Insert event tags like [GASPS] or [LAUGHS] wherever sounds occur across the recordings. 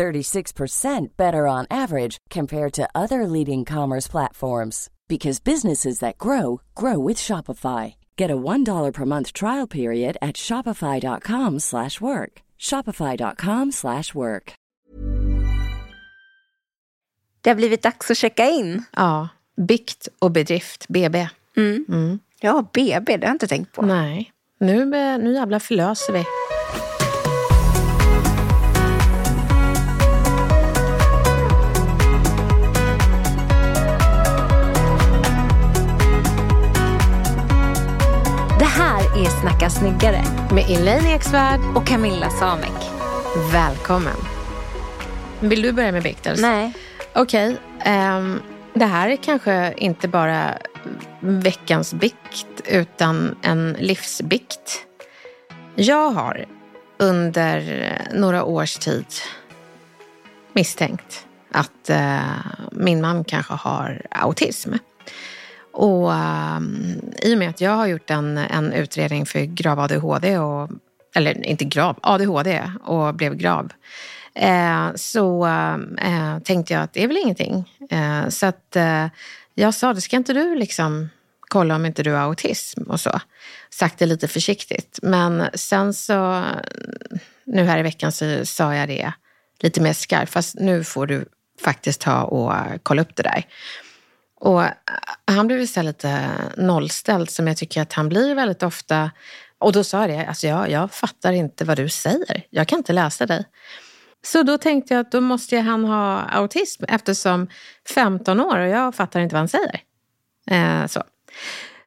36% better on average compared to other leading commerce platforms because businesses that grow grow with Shopify. Get a $1 per month trial period at shopify.com/work. shopify.com/work. Det har blivit dags att checka in. Ja, bikt och bedrift, BB. Mm. Ja, BB, det har jag inte tänkt på. Nej, nu, nu jävlar förlöser vi. Snacka snyggare Med Elaine Eksvärd. och Camilla Samek. Välkommen. Vill du börja med bikt? eller? Nej. Okej. ehm, det här är kanske inte bara veckans bikt utan en livsbikt. Jag har under några års tid misstänkt att eh, min man kanske har autism. Och um, i och med att jag har gjort en, en utredning för grav ADHD, och, eller inte grav, ADHD och blev grav. Eh, så eh, tänkte jag att det är väl ingenting. Eh, så att eh, jag sa, det ska inte du liksom kolla om inte du har autism och så. Sagt det lite försiktigt. Men sen så, nu här i veckan så sa jag det lite mer skarpt. Fast nu får du faktiskt ta och kolla upp det där. Och eh, han blev istället lite nollställd som jag tycker att han blir väldigt ofta. Och då sa jag det, alltså jag, jag fattar inte vad du säger. Jag kan inte läsa dig. Så då tänkte jag att då måste ju han ha autism eftersom 15 år och jag fattar inte vad han säger. Eh, så.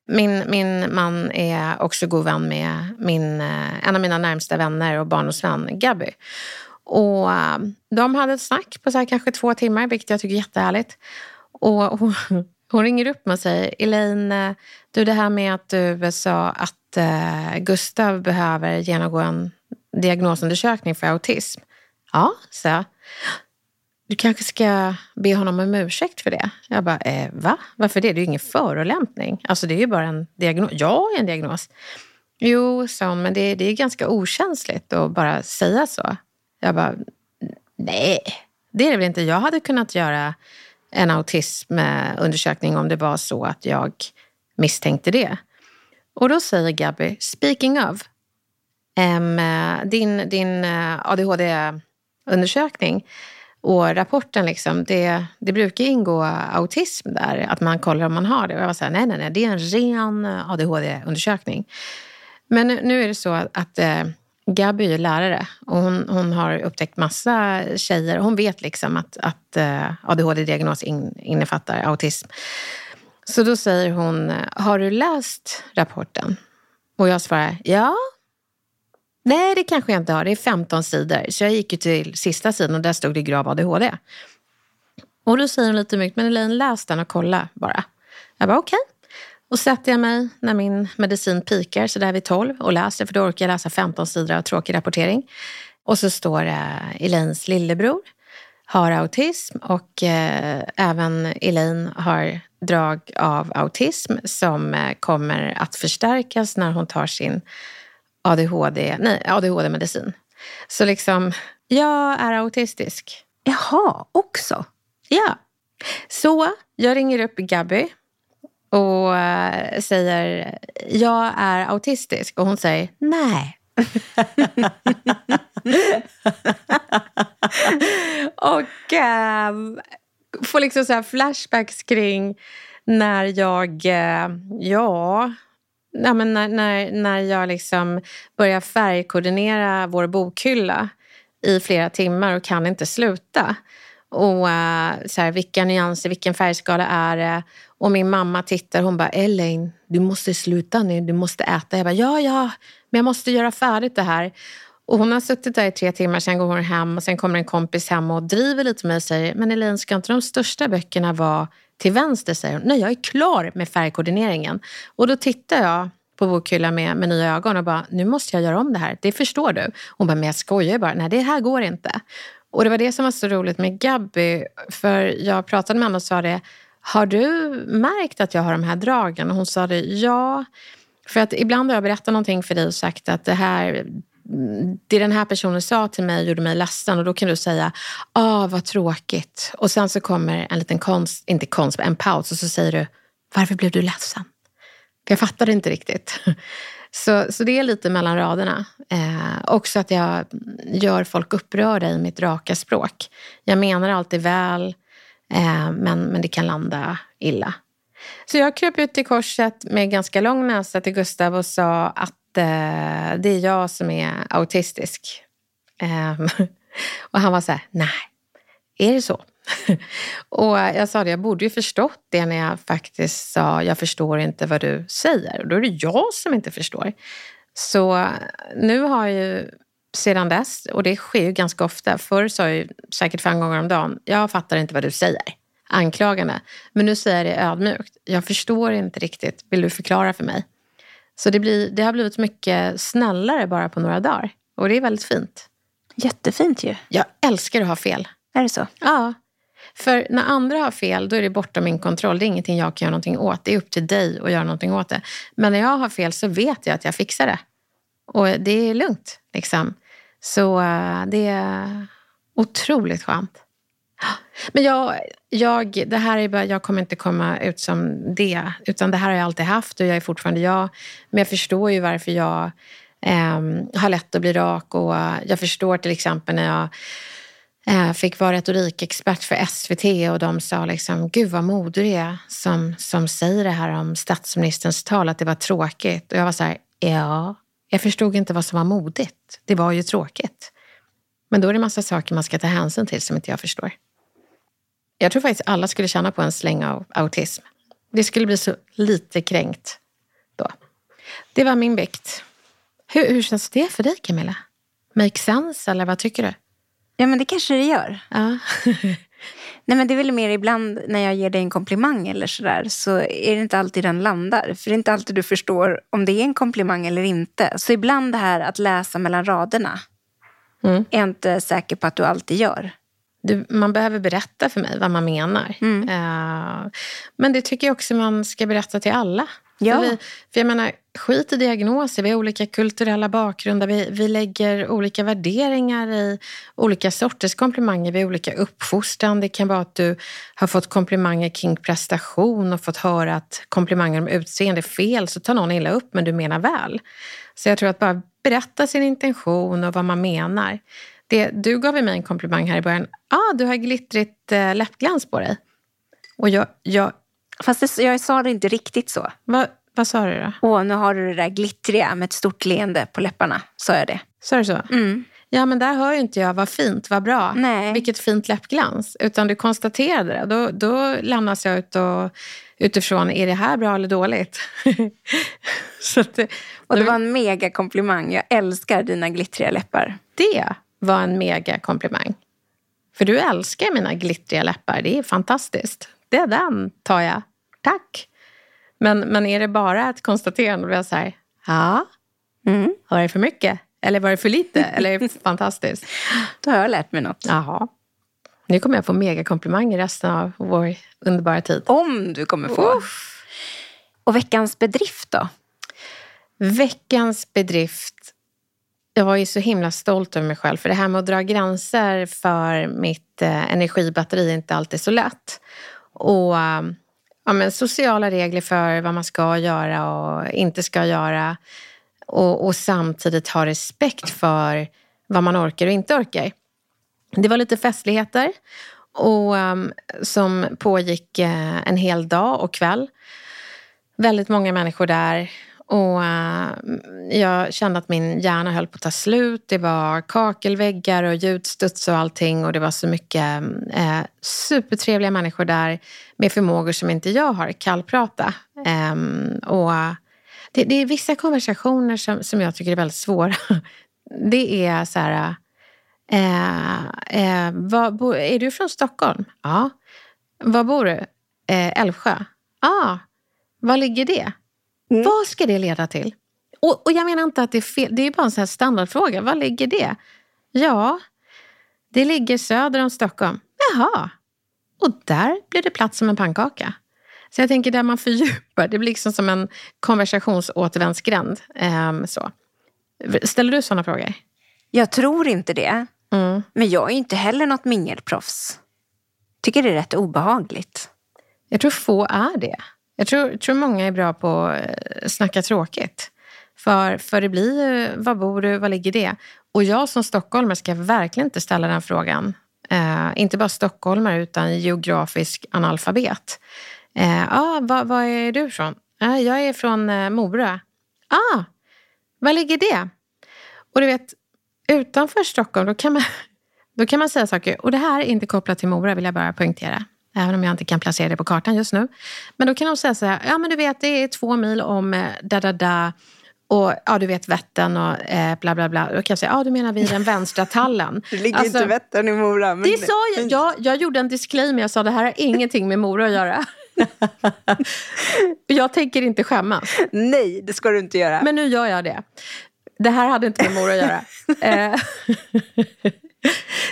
Min, min man är också god vän med min, eh, en av mina närmsta vänner och barndomsvän Gabby. Och eh, de hade ett snack på så här kanske två timmar, vilket jag tycker är jättehärligt. Och hon, [LAUGHS] hon ringer upp mig och säger, Elaine, du det här med att du sa att eh, Gustav behöver genomgå en diagnosundersökning för autism. Ja, sa jag. Du kanske ska be honom om ursäkt för det? Jag bara, eh, va? Varför det? Det är ju ingen förolämpning. Alltså det är ju bara en diagnos. Jag är en diagnos. Jo, sa hon, men det, det är ganska okänsligt att bara säga så. Jag bara, nej, det är det väl inte. Jag hade kunnat göra en autismundersökning om det var så att jag misstänkte det. Och då säger Gabby, speaking of, eh, din, din eh, ADHD-undersökning och rapporten, liksom, det, det brukar ingå autism där, att man kollar om man har det. Och jag var så här, nej, nej, nej, det är en ren ADHD-undersökning. Men nu- är det så att, att Gabby är lärare och hon, hon har upptäckt massa tjejer. Hon vet liksom att, att eh, ADHD-diagnos in, innefattar autism. Så då säger hon, har du läst rapporten? Och jag svarar, ja. Nej, det kanske jag inte har. Det är 15 sidor. Så jag gick ju till sista sidan och där stod det grav ADHD. Och då säger hon lite mycket, men Elaine läs den och kolla bara. Jag bara okej. Och sätter jag mig när min medicin pikar så där vid 12 och läser, för då orkar jag läsa 15 sidor av tråkig rapportering. Och så står det Elaines lillebror har autism och eh, även Elaine har drag av autism som eh, kommer att förstärkas när hon tar sin ADHD, nej, ADHD-medicin. Så liksom, jag är autistisk. Jaha, också? Ja. Så jag ringer upp Gabby och eh, säger jag är autistisk och hon säger nej. [LAUGHS] och eh, får liksom så här flashbacks kring när jag, eh, ja, ja men när, när, när jag liksom börjar färgkoordinera vår bokhylla i flera timmar och kan inte sluta. Och eh, så här, vilka nyanser, vilken färgskala är det? Och min mamma tittar hon bara, Elaine, du måste sluta nu, du måste äta. Jag bara, ja, ja, men jag måste göra färdigt det här. Och hon har suttit där i tre timmar, sen går hon hem och sen kommer en kompis hem och driver lite med mig och säger, men Elaine, ska inte de största böckerna vara till vänster? säger hon. Nej, jag är klar med färgkoordineringen. Och då tittar jag på bokhyllan med, med nya ögon och bara, nu måste jag göra om det här. Det förstår du. Hon bara, men jag skojar bara. Nej, det här går inte. Och det var det som var så roligt med Gabby. För jag pratade med henne och sa det, har du märkt att jag har de här dragen? Och hon sa det, ja. För att ibland har jag berättat någonting för dig och sagt att det här det den här personen sa till mig gjorde mig ledsen och då kan du säga, ah vad tråkigt. Och sen så kommer en liten konst, inte konst, en paus och så säger du, varför blev du ledsen? För jag fattade inte riktigt. [LAUGHS] Så, så det är lite mellan raderna. Eh, också att jag gör folk upprörda i mitt raka språk. Jag menar alltid väl, eh, men, men det kan landa illa. Så jag kröp ut i korset med ganska lång näsa till Gustav och sa att eh, det är jag som är autistisk. Ehm, [LAUGHS] och han var så här, nej, är det så? [LAUGHS] och jag sa det, jag borde ju förstått det när jag faktiskt sa, jag förstår inte vad du säger. Och då är det jag som inte förstår. Så nu har ju sedan dess, och det sker ju ganska ofta, förr sa jag säkert fem gånger om dagen, jag fattar inte vad du säger. Anklagande. Men nu säger jag det ödmjukt, jag förstår inte riktigt, vill du förklara för mig? Så det, blir, det har blivit mycket snällare bara på några dagar. Och det är väldigt fint. Jättefint ju. Jag älskar att ha fel. Är det så? Ja. För när andra har fel, då är det bortom min kontroll. Det är ingenting jag kan göra någonting åt. Det är upp till dig att göra någonting åt det. Men när jag har fel så vet jag att jag fixar det. Och det är lugnt. Liksom. Så eh, det är otroligt skönt. Men jag, jag, det här är bara, jag kommer inte komma ut som det. Utan det här har jag alltid haft och jag är fortfarande jag. Men jag förstår ju varför jag eh, har lätt att bli rak. Och jag förstår till exempel när jag eh, fick vara retorikexpert för SVT och de sa liksom, gud vad modig du är som, som säger det här om statsministerns tal, att det var tråkigt. Och jag var så här, ja, jag förstod inte vad som var modigt. Det var ju tråkigt. Men då är det massa saker man ska ta hänsyn till som inte jag förstår. Jag tror faktiskt alla skulle känna på en släng av autism. Det skulle bli så lite kränkt då. Det var min vikt. Hur, hur känns det för dig Camilla? Make sense eller vad tycker du? Ja men det kanske det gör. Ja. [LAUGHS] Nej men det är väl mer ibland när jag ger dig en komplimang eller sådär så är det inte alltid den landar. För det är inte alltid du förstår om det är en komplimang eller inte. Så ibland det här att läsa mellan raderna mm. är jag inte säker på att du alltid gör. Du, man behöver berätta för mig vad man menar. Mm. Uh, men det tycker jag också man ska berätta till alla. Ja. För, vi, för jag menar, skit i diagnoser. Vi har olika kulturella bakgrunder. Vi, vi lägger olika värderingar i olika sorters komplimanger. Vi har olika uppfostran. Det kan vara att du har fått komplimanger kring prestation och fått höra att komplimanger om utseende är fel. Så tar någon illa upp, men du menar väl. Så jag tror att bara berätta sin intention och vad man menar. Det, du gav mig en komplimang här i början. ah, du har glittrigt äh, läppglans på dig. Och jag, jag Fast det, jag sa det inte riktigt så. Va, vad sa du då? Åh, nu har du det där glittriga med ett stort leende på läpparna. Sa jag det. Sa du så? Mm. Ja, men där hör ju inte jag vad fint, vad bra. Nej. Vilket fint läppglans. Utan du konstaterade det. Då, då lämnas jag ut och, utifrån, är det här bra eller dåligt? [LAUGHS] så det, och det var en mega komplimang. Jag älskar dina glittriga läppar. Det var en mega komplimang. För du älskar mina glittriga läppar. Det är fantastiskt. Det är den tar jag. Tack. Men, men är det bara ett konstaterande? Är jag så här, ja. Mm. Var det för mycket? Eller var det för lite? Eller är det [LAUGHS] fantastiskt? Då har jag lärt mig något. Jaha. Nu kommer jag få megakomplimanger resten av vår underbara tid. Om du kommer få. Uff. Och veckans bedrift då? Veckans bedrift. Jag var ju så himla stolt över mig själv. För det här med att dra gränser för mitt eh, energibatteri är inte alltid så lätt. Och um, ja, men sociala regler för vad man ska göra och inte ska göra. Och, och samtidigt ha respekt för vad man orkar och inte orkar. Det var lite festligheter och, um, som pågick uh, en hel dag och kväll. Väldigt många människor där. Och eh, jag kände att min hjärna höll på att ta slut. Det var kakelväggar och ljudstuds och allting. Och det var så mycket uh, supertrevliga människor där med förmågor som inte jag har, kallprata. Um, och det, det, är vissa konversationer som, som jag tycker är väldigt svåra. [LAUGHS] det är så här... Eh, eh, var, bo, är du från Stockholm? Ja. Var bor du? Eh, Älvsjö? Ja. Ah, var ligger det? Mm. Vad ska det leda till? Och, och, jag menar inte att det är fel. Det är bara en sån standardfråga. Var ligger det? Ja, det ligger söder om Stockholm. Jaha. Och där blir det plats som en pannkaka. Så jag tänker där man fördjupar, det blir liksom som en konversationsåtervändsgränd. Um, så. Ställer du sådana frågor? Jag tror inte det. Mm. Men jag är inte heller något mingelproffs. Tycker det är rätt obehagligt. Jag tror få är det. Jag tror, tror många är bra på att eh, snacka tråkigt. För, för det blir ju, var bor du, var ligger det? Och jag som stockholmare ska verkligen inte ställa den frågan. Eh, inte bara stockholmare utan geografisk analfabet. Eh, ah, var, var är du ifrån? Eh, jag är från eh, Mora. Ah, var ligger det? Och du vet, utanför Stockholm då kan, man, [LAUGHS] då kan man säga saker. Och det här är inte kopplat till Mora vill jag bara poängtera. Även om jag inte kan placera det på kartan just nu. Men då kan de säga så här, ja men du vet det är två mil om eh, da da da och ja, du vet Vättern och eh, bla bla bla. Då kan jag säga, ja du menar vid den vänstra tallen. [LAUGHS] det ligger alltså, inte Vättern i Mora. Men... Det sa jag, jag. Jag gjorde en disclaimer, jag sa det här har ingenting med Mora att göra. [LAUGHS] jag tänker inte skämmas. Nej, det ska du inte göra. Men nu gör jag det. Det här hade inte med Mora att göra. [LAUGHS]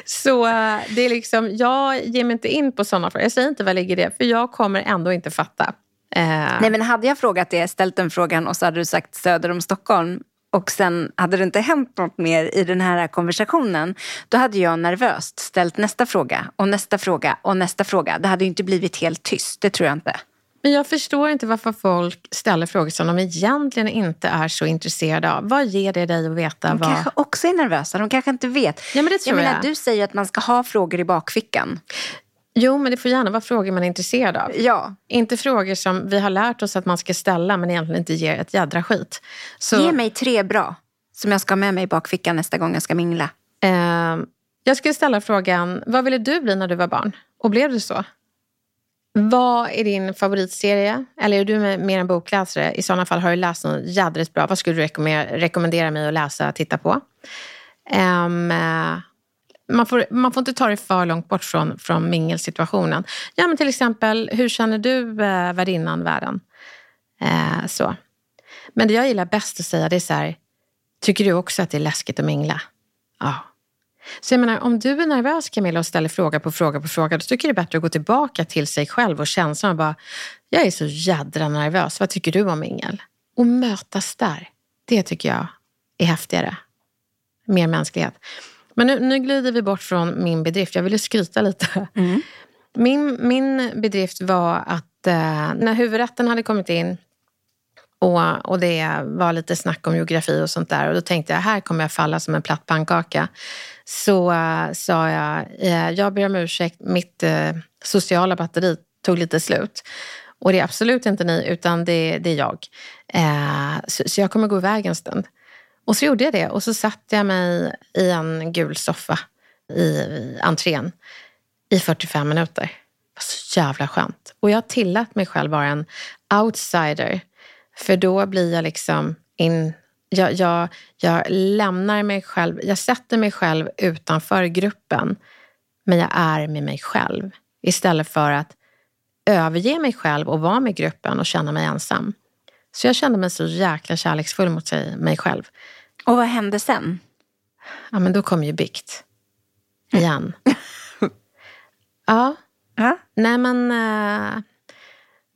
Så eh, det är liksom, jag ger mig inte in på sådana frågor. Jag säger inte vad ligger det, för jag kommer ändå inte fatta. Eh. Nej, men hade jag frågat det, ställt den frågan och så hade du sagt söder om Stockholm och sen hade det inte hänt något mer i den här konversationen, då hade jag nervöst ställt nästa fråga och nästa fråga och nästa fråga. Det hade ju inte blivit helt tyst, det tror jag inte. Men jag förstår inte varför folk ställer frågor som de egentligen inte är så intresserade av. Vad ger det dig att veta? De vad... kanske också är nervösa. De kanske inte vet. Ja, men det tror jag. Menar, du säger att man ska ha frågor i bakfickan. Jo, men det får gärna vara frågor man är intresserad av. Ja. Inte frågor som vi har lärt oss att man ska ställa men egentligen inte ger ett jädra skit. Så... Ge mig tre bra som jag ska ha med mig i bakfickan nästa gång jag ska mingla. Eh, jag skulle ställa frågan, vad ville du bli när du var barn? Och blev det så? Vad är din favoritserie? Eller är du mer en bokläsare? I sådana fall har du läst något jädrigt bra. Vad skulle du rekommendera mig att läsa och titta på? Um, man får, man får inte ta det för långt bort från, från mingelsituationen. Ja, men till exempel, hur känner du uh, värdinnan världen? Uh, så. Men det jag gillar bäst att säga det är så här, tycker du också att det är läskigt att mingla? Ja. Så jag menar, om du är nervös Camilla och ställer fråga på fråga på fråga, då tycker jag det är bättre att gå tillbaka till sig själv och känslan och bara, jag är så jädra nervös, vad tycker du om mingel? Och mötas där, det tycker jag är häftigare. Mer mänsklighet. Men nu, nu glider vi bort från min bedrift. Jag ville skryta lite. Mm. Min, min bedrift var att eh, när huvudrätten hade kommit in och, och det var lite snack om geografi och sånt där. Och då tänkte jag, här kommer jag falla som en platt pannkaka. Så uh, sa jag, uh, jag ber om ursäkt, mitt uh, sociala batteri tog lite slut. Och det är absolut inte ni, utan det, det är jag. Så, så, jag kommer gå iväg en stund. Och så gjorde jag det och så satte jag mig i en gul soffa i, i entrén i 45 minuter. Det var så jävla skönt. Och jag tillät mig själv vara en outsider. För då blir jag liksom in... Jag, jag, jag lämnar mig själv, jag sätter mig själv utanför gruppen. Men jag är med mig själv. Istället för att överge mig själv och vara med gruppen och känna mig ensam. Så jag kände mig så jäkla kärleksfull mot mig själv. Och vad hände sen? Ja, men då kom ju bikt. Igen. [LAUGHS] ja. ja. Nej, men eh,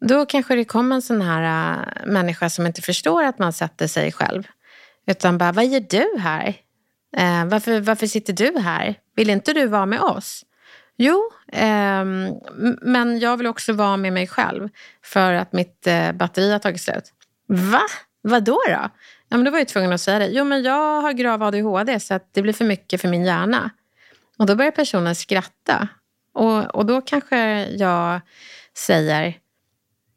då kanske det kom en sån här äh, människa som inte förstår att man sätter sig själv. Utan bara, vad gör du här? Uh, varför, varför sitter du här? Vill inte du vara med oss? Jo, eh, men jag vill också vara med mig själv för att mitt eh, batteri har tagit slut. Va? Vad då? då? Ja, men då var jag tvungen att säga det. Jo, men jag har grav ADHD så att det blir för mycket för min hjärna. Och då börjar personen skratta. Och, och då kanske jag säger,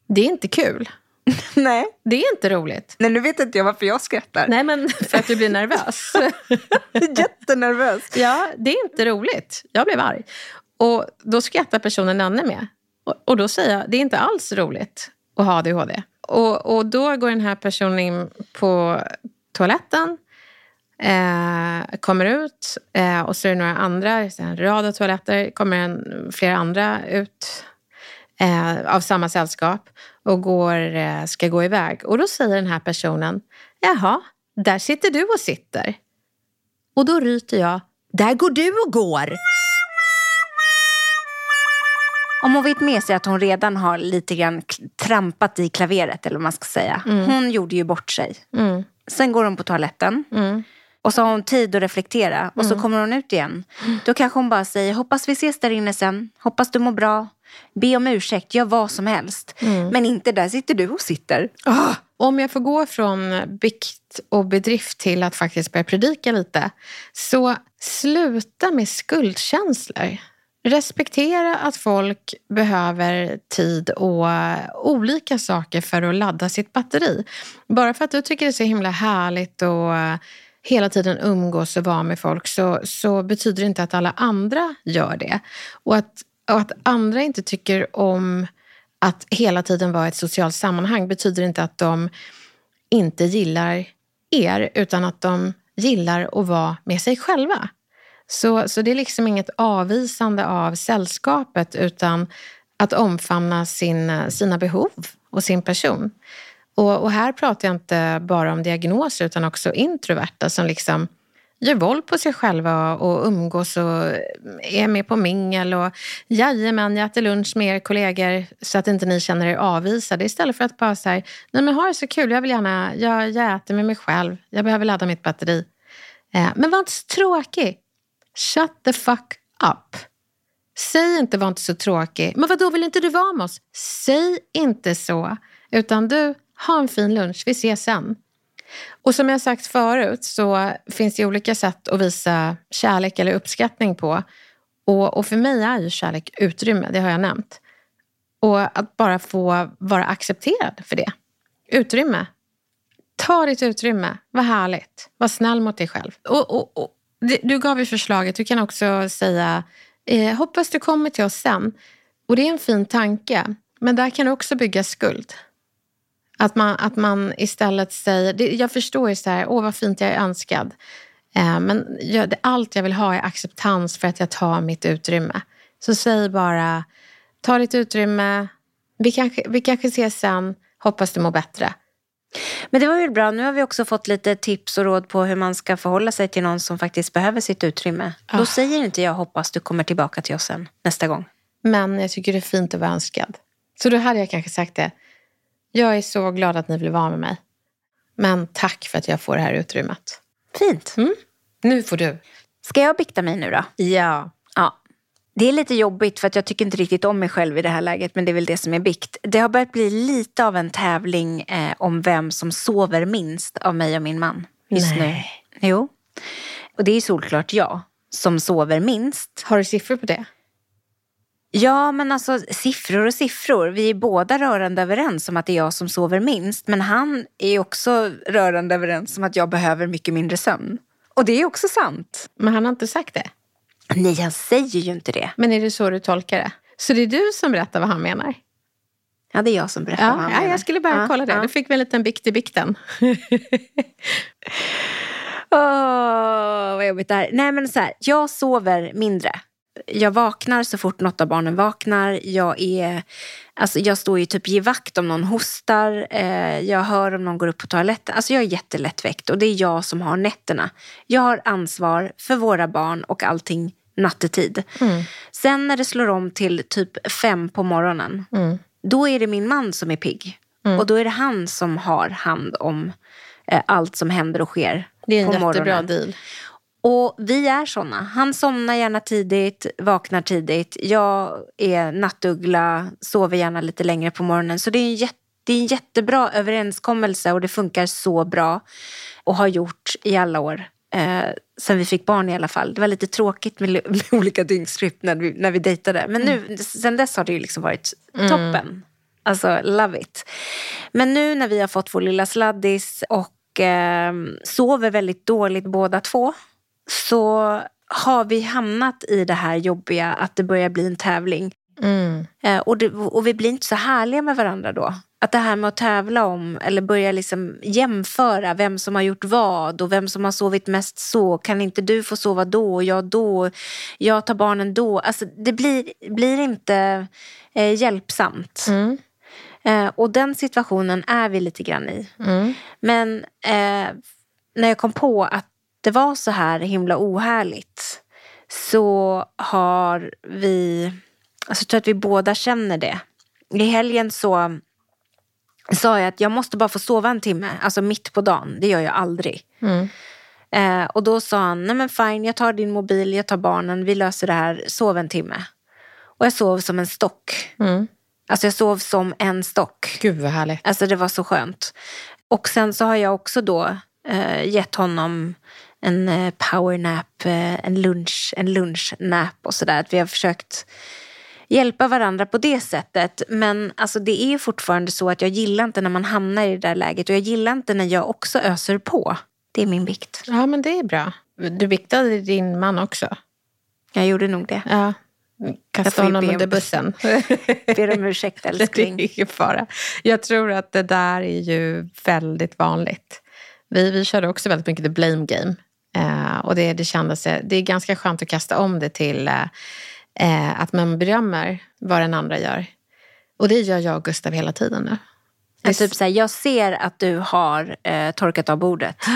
det är inte kul. [LAUGHS] Nej. Det är inte roligt. Nej, nu vet inte jag varför jag skrattar. Nej, men för att du blir nervös. [LAUGHS] Jättenervös. Ja, det är inte roligt. Jag blev arg. Och då skrattar personen ännu mer. Och, och då säger jag, det är inte alls roligt att ha ADHD. Och, och då går den här personen in på toaletten, Eh, kommer ut eh, och så är det några andra, en rad av toaletter, kommer en, flera andra ut eh, av samma sällskap och går, eh, ska gå iväg. Och då säger den här personen, jaha, där sitter du och sitter. Och då ryter jag, där går du och går. Om hon vet med sig att hon redan har lite grann trampat i klaveret, eller vad man ska säga. Mm. Hon gjorde ju bort sig. Mm. Sen går hon på toaletten. Mm. Och så har hon tid att reflektera och så mm. kommer hon ut igen. Då kanske hon bara säger, hoppas vi ses där inne sen. Hoppas du mår bra. Be om ursäkt, gör vad som helst. Mm. Men inte där sitter du och sitter. Oh, om jag får gå från bikt och bedrift till att faktiskt börja predika lite. Så sluta med skuldkänslor. Respektera att folk behöver tid och olika saker för att ladda sitt batteri. Bara för att du tycker det är så himla härligt och hela tiden umgås och vara med folk så, så betyder det inte att alla andra gör det. Och att, och att andra inte tycker om att hela tiden vara i ett socialt sammanhang betyder inte att de inte gillar er utan att de gillar att vara med sig själva. Så, så det är liksom inget avvisande av sällskapet utan att omfamna sin, sina behov och sin person. Och, och, här pratar jag inte bara om diagnoser utan också introverta som liksom gör våld på sig själva och umgås och eh, är med på mingel och jajamän, jag äter lunch med er kollegor så att inte ni känner er avvisade istället för att bara säga nej men ha det så kul, jag vill gärna, jag, jag äter med mig själv, jag behöver ladda mitt batteri. Eh, men var inte så tråkig. Shut the fuck up. Säg inte var inte så tråkig. Men vad då vill inte du vara med oss? Säg inte så. Utan du, ha en fin lunch, vi ses sen. Och som jag sagt förut så finns det olika sätt att visa kärlek eller uppskattning på. Och, och för mig är ju kärlek utrymme, det har jag nämnt. Och att bara få vara accepterad för det. Utrymme. Ta ditt utrymme, vad härligt. Var snäll mot dig själv. Och, och, och du gav ju förslaget, du kan också säga eh, hoppas du kommer till oss sen. Och det är en fin tanke, men där kan du också bygga skuld. Att man, att man istället säger, det, jag förstår ju så här, åh vad fint jag är önskad. Eh, men jag, det, allt jag vill ha är acceptans för att jag tar mitt utrymme. Så säg bara, ta ditt utrymme, vi kanske, vi kanske ses sen, hoppas du mår bättre. Men det var ju bra, nu har vi också fått lite tips och råd på hur man ska förhålla sig till någon som faktiskt behöver sitt utrymme. Då ah. säger inte jag hoppas du kommer tillbaka till oss sen nästa gång. Men jag tycker det är fint att vara önskad. Så då hade jag kanske sagt det. Jag är så glad att ni vill vara med mig. Men tack för att jag får det här utrymmet. Fint. Mm. Nu får du. Ska jag bikta mig nu då? Ja. Ja. Det är lite jobbigt för att jag tycker inte riktigt om mig själv i det här läget men det är väl det som är bikt. Det har börjat bli lite av en tävling eh, om vem som sover minst av mig och min man just Nej. nu. Jo. Och det är solklart jag som sover minst. Har du siffror på det? Ja, men alltså siffror och siffror. Vi är båda rörande överens om att det är jag som sover minst. Men han är också rörande överens om att jag behöver mycket mindre sömn. Och det är också sant. Men han har inte sagt det? Nej, han säger ju inte det. Men är det så du tolkar det? Så det är du som berättar vad han menar? Ja, det är jag som berättar ja, vad han ja, menar. Jag skulle bara ja, kolla det. Ja. Du fick väl en liten bikt i bikten. [LAUGHS] Åh, oh, vad jobbigt det här. Nej, men så här, jag sover mindre jag vaknar så fort något av barnen vaknar. Jag, är, alltså jag står ju typ i vakt om någon hostar. Eh, jag hör om någon går upp på toaletten. Alltså jag är jättelättväckt och det är jag som har nätterna. Jag har ansvar för våra barn och allting nattetid. Mm. Sen när det slår om till typ fem på morgonen. Mm. Då är det min man som är pigg. Mm. Och då är det han som har hand om eh, allt som händer och sker. Det är en på jättebra morgonen. deal. Och vi är såna. Han somnar gärna tidigt, vaknar tidigt. Jag är nattuggla, sover gärna lite längre på morgonen. Så det är en, jätte, det är en jättebra överenskommelse och det funkar så bra. Och har gjort i alla år. Eh, sen vi fick barn i alla fall. Det var lite tråkigt med, med [LAUGHS] olika dygnsrytm när vi, när vi dejtade. Men nu, mm. sen dess har det ju liksom varit mm. toppen. Alltså, love it. Men nu när vi har fått vår lilla sladdis och eh, sover väldigt dåligt båda två så har vi hamnat i det här jobbiga att det börjar bli en tävling. Mm. Eh, och, det, och vi blir inte så härliga med varandra då. Att det här med att tävla om eller börja liksom jämföra vem som har gjort vad och vem som har sovit mest så. Kan inte du få sova då och jag då? Jag tar barnen då. Alltså det blir, blir inte eh, hjälpsamt. Mm. Eh, och den situationen är vi lite grann i. Mm. Men eh, när jag kom på att det var så här himla ohärligt så har vi, alltså jag tror att vi båda känner det. I helgen så sa jag att jag måste bara få sova en timme, alltså mitt på dagen. Det gör jag aldrig. Mm. Eh, och då sa han, nej men fine, jag tar din mobil, jag tar barnen, vi löser det här, sov en timme. Och jag sov som en stock. Mm. Alltså jag sov som en stock. Gud vad härligt. Alltså det var så skönt. Och sen så har jag också då eh, gett honom en eh, powernap, eh, en lunch, en lunchnap och sådär. Att vi har försökt hjälpa varandra på det sättet. Men alltså det är fortfarande så att jag gillar inte när man hamnar i det där läget och jag gillar inte när jag också öser på. Det är min vikt. Ja, men det är bra. Du viktade din man också. Jag gjorde nog det. Ja. Kasta honom be under bussen. [LAUGHS] Ber om ursäkt [LAUGHS] Det är älskling. ingen fara. Jag tror att det där är ju väldigt vanligt. Vi, vi körde också väldigt mycket the blame game. Eh, och det, det kändes, det är ganska skönt att kasta om det till eh, att man berömmer vad den andra gör. Och det gör jag och Gustav hela tiden nu. Jag, typ så här, jag ser att du har eh, torkat av bordet. [GASPS]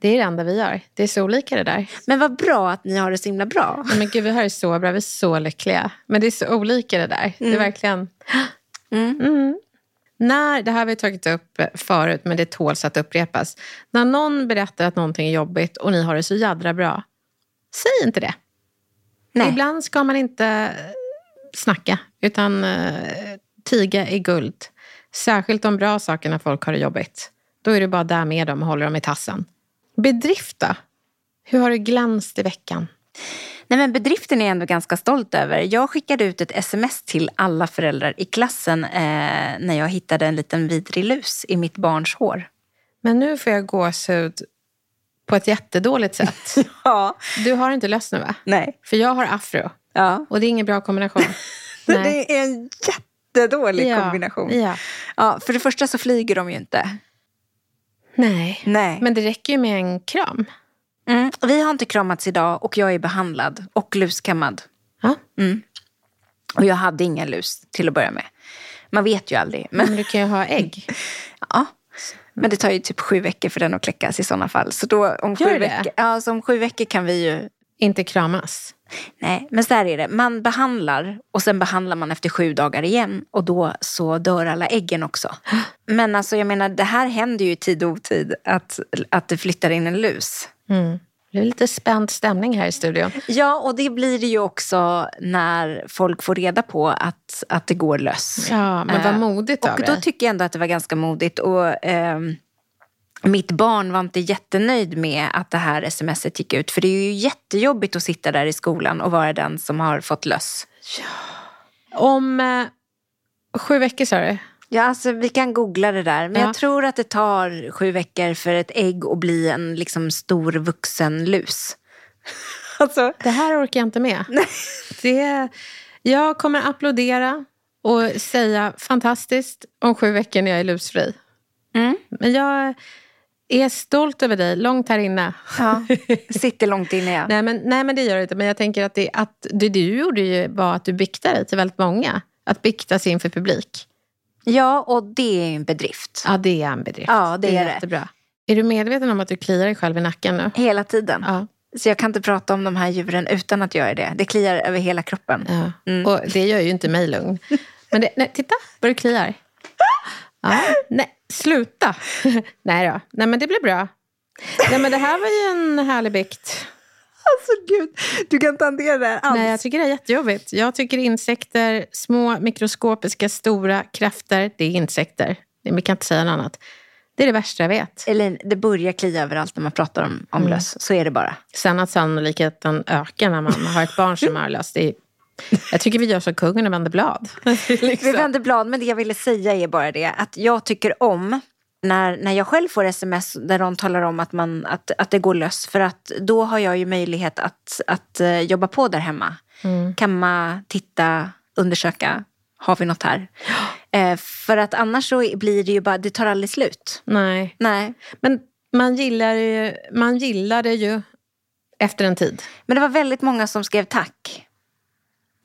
Det är det enda vi gör. Det är så olika det där. Men vad bra att ni har det så himla bra. Nej, Men gud, vi har det så bra. Vi är så lyckliga. Men det är så olika det där. Det är verkligen... Mm. Mm. När, det här har vi tagit upp förut, men det tåls att upprepas. När någon berättar att någonting är jobbigt och ni har det så jädra bra, säg inte det. Nej. Ibland ska man inte snacka, utan uh, tiga i guld. Särskilt de bra sakerna folk har det jobbigt. Då är du bara där med dem och håller dem i tassen. Bedrift då? Hur har det glänst i veckan? Nej, men bedriften är jag ändå ganska stolt över. Jag skickade ut ett sms till alla föräldrar i klassen eh, när jag hittade en liten vidrig lus i mitt barns hår. Men nu får jag gåshud på ett jättedåligt sätt. [LAUGHS] Ja. Du har inte löss nu va? Nej. För jag har afro Ja. och det är ingen bra kombination. [LAUGHS] Nej. Det är en jättedålig Ja, kombination. Ja. Ja, för det första så flyger de ju inte. Nej. Nej. Men det räcker ju med en kram. Mm. Vi har inte kramats idag och jag är behandlad och luskammad. Ja. Och jag hade ingen lus till att börja med. Man vet ju aldrig. Men, Men du kan ju ha ägg. [LAUGHS] ja. men det tar ju typ sju veckor för den att kläckas i sådana fall. Så då om Gör sju det? veckor, ja, så om sju veckor kan vi ju Inte kramas. Nej, men så här är det. Man behandlar och sen behandlar man efter sju dagar igen och då så dör alla äggen också. [GASPS] Men alltså jag menar, det här händer ju i tid och otid att, att det flyttar in en lus. Mm. Det är lite spänd stämning här i studion. Ja, och det blir det ju också när folk får reda på att, att det går löss. Ja, men vad Eh, modigt av Och då tycker jag ändå att det var ganska modigt. Och, ehm, mitt barn var inte jättenöjd med att det här smset gick ut. För det är ju jättejobbigt att sitta där i skolan och vara den som har fått löss. Om eh, sju veckor sa du? Ja, alltså vi kan googla det där. Men Ja. jag tror att det tar sju veckor för ett ägg att bli en liksom stor vuxen lus. [LAUGHS] alltså, Det här orkar jag inte med. [LAUGHS] Det, jag kommer applådera och säga fantastiskt om sju veckor när jag är lusfri. mm, Men jag är stolt över dig, långt här inne. ja, [LAUGHS] sitter långt inne. Ja. Nej men, nej, men det gör det inte. Men jag tänker att det, att det du gjorde ju var att du biktade dig till väldigt många. Att bikta sig inför publik. Ja, och det är en bedrift. Ja, det är en bedrift. Ja, det är det. jättebra. Är du medveten om att du kliar dig själv i nacken nu? Hela tiden. Ja. Så jag kan inte prata om de här djuren utan att göra det. Det kliar över hela kroppen. ja. Mm. Och det gör ju inte mig lugn. Men det, nej, titta vad du kliar. Ja. Nej, sluta. [LAUGHS] nej då. Nej men det blir bra. Nej men det här var ju en härlig bikt. [LAUGHS] Alltså gud, du kan inte hantera det här alls. Nej, jag tycker det är jättejobbigt. Jag tycker insekter, små mikroskopiska, stora krafter, det är insekter. Vi kan inte säga något annat. Det är det värsta jag vet. Elin, det börjar klia överallt när man pratar om, om löss. Så är det bara. Sen att sannolikheten ökar när man har ett barn som är. Det är, jag tycker vi gör som kungen och vänder blad. [LAUGHS] Vi vänder blad, men det jag ville säga är bara det att jag tycker om när, när jag själv får sms där de talar om att, man, att, att det går löss. För att då har jag ju möjlighet att, att eh, jobba på där hemma. Mm. Kamma, titta, undersöka, har vi något här? [GASPS] Eh, för att annars så blir det ju bara, det tar aldrig slut. Nej. Nej. Men man gillar, ju, man gillar det ju efter en tid. Men det var väldigt många som skrev tack.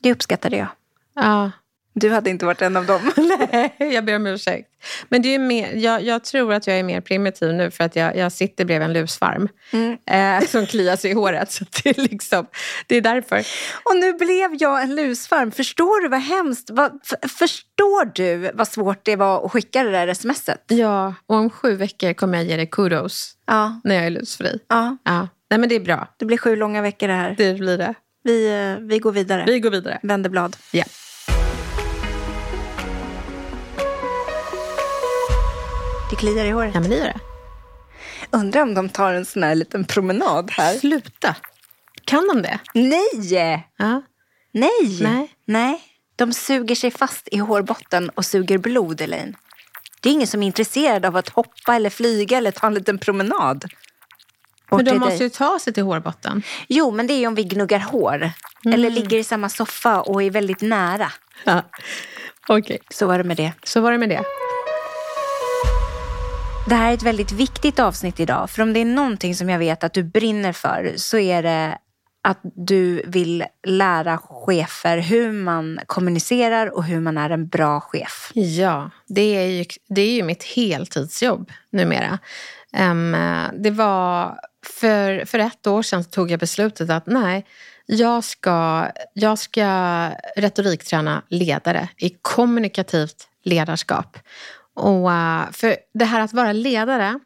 Det uppskattade jag. Ja. Du hade inte varit en av dem. [LAUGHS] Nej, jag ber om ursäkt. Men det är mer, jag, jag tror att jag är mer primitiv nu för att jag, jag sitter bredvid en lusfarm Mm. eh, som kliar sig i håret. Så det, är liksom, det är därför. Och nu blev jag en lusfarm. Förstår du vad hemskt? Vad, förstår du vad svårt det var att skicka det där smset? Ja, och om sju veckor kommer jag ge dig kudos Ja. när jag är lusfri. ja. Ja. Nej, men det är bra. Det blir sju långa veckor det här. Det blir det. Vi, eh, vi går vidare. Vi går vidare. Vänder blad. Ja. Det kliar i håret. ja, men det gör det. Undrar om de tar en sån här liten promenad här. Sluta. Kan de det? Nej! Ja. Nej! Nej. Nej. De suger sig fast i hårbotten och suger blod, Elaine. Det är ingen som är intresserad av att hoppa eller flyga eller ta en liten promenad. Bort Men de måste dig. ju ta sig till hårbotten. Jo, men det är ju om vi gnuggar hår. Eller ligger i samma soffa och är väldigt nära. Ja. Okej, Så var det med det. så var det med det. Det här är ett väldigt viktigt avsnitt idag. För om det är någonting som jag vet att du brinner för så är det att du vill lära chefer hur man kommunicerar och hur man är en bra chef. Ja, det är ju, det är ju mitt heltidsjobb numera. Um, det var för, för ett år sedan så tog jag beslutet att nej, jag ska, jag ska retorikträna ledare i kommunikativt ledarskap. Och eh, för det här att vara ledare,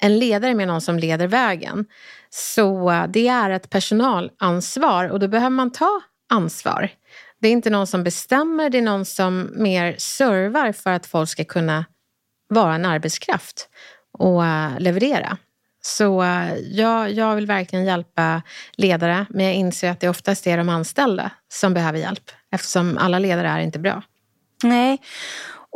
en ledare med någon som leder vägen, så eh, det är ett personalansvar och då behöver man ta ansvar. Det är inte någon som bestämmer, det är någon som mer servar för att folk ska kunna vara en arbetskraft och eh, leverera. Så jag, jag vill verkligen hjälpa ledare, men jag inser att det oftast är de anställda som behöver hjälp eftersom alla ledare är inte bra. Nej,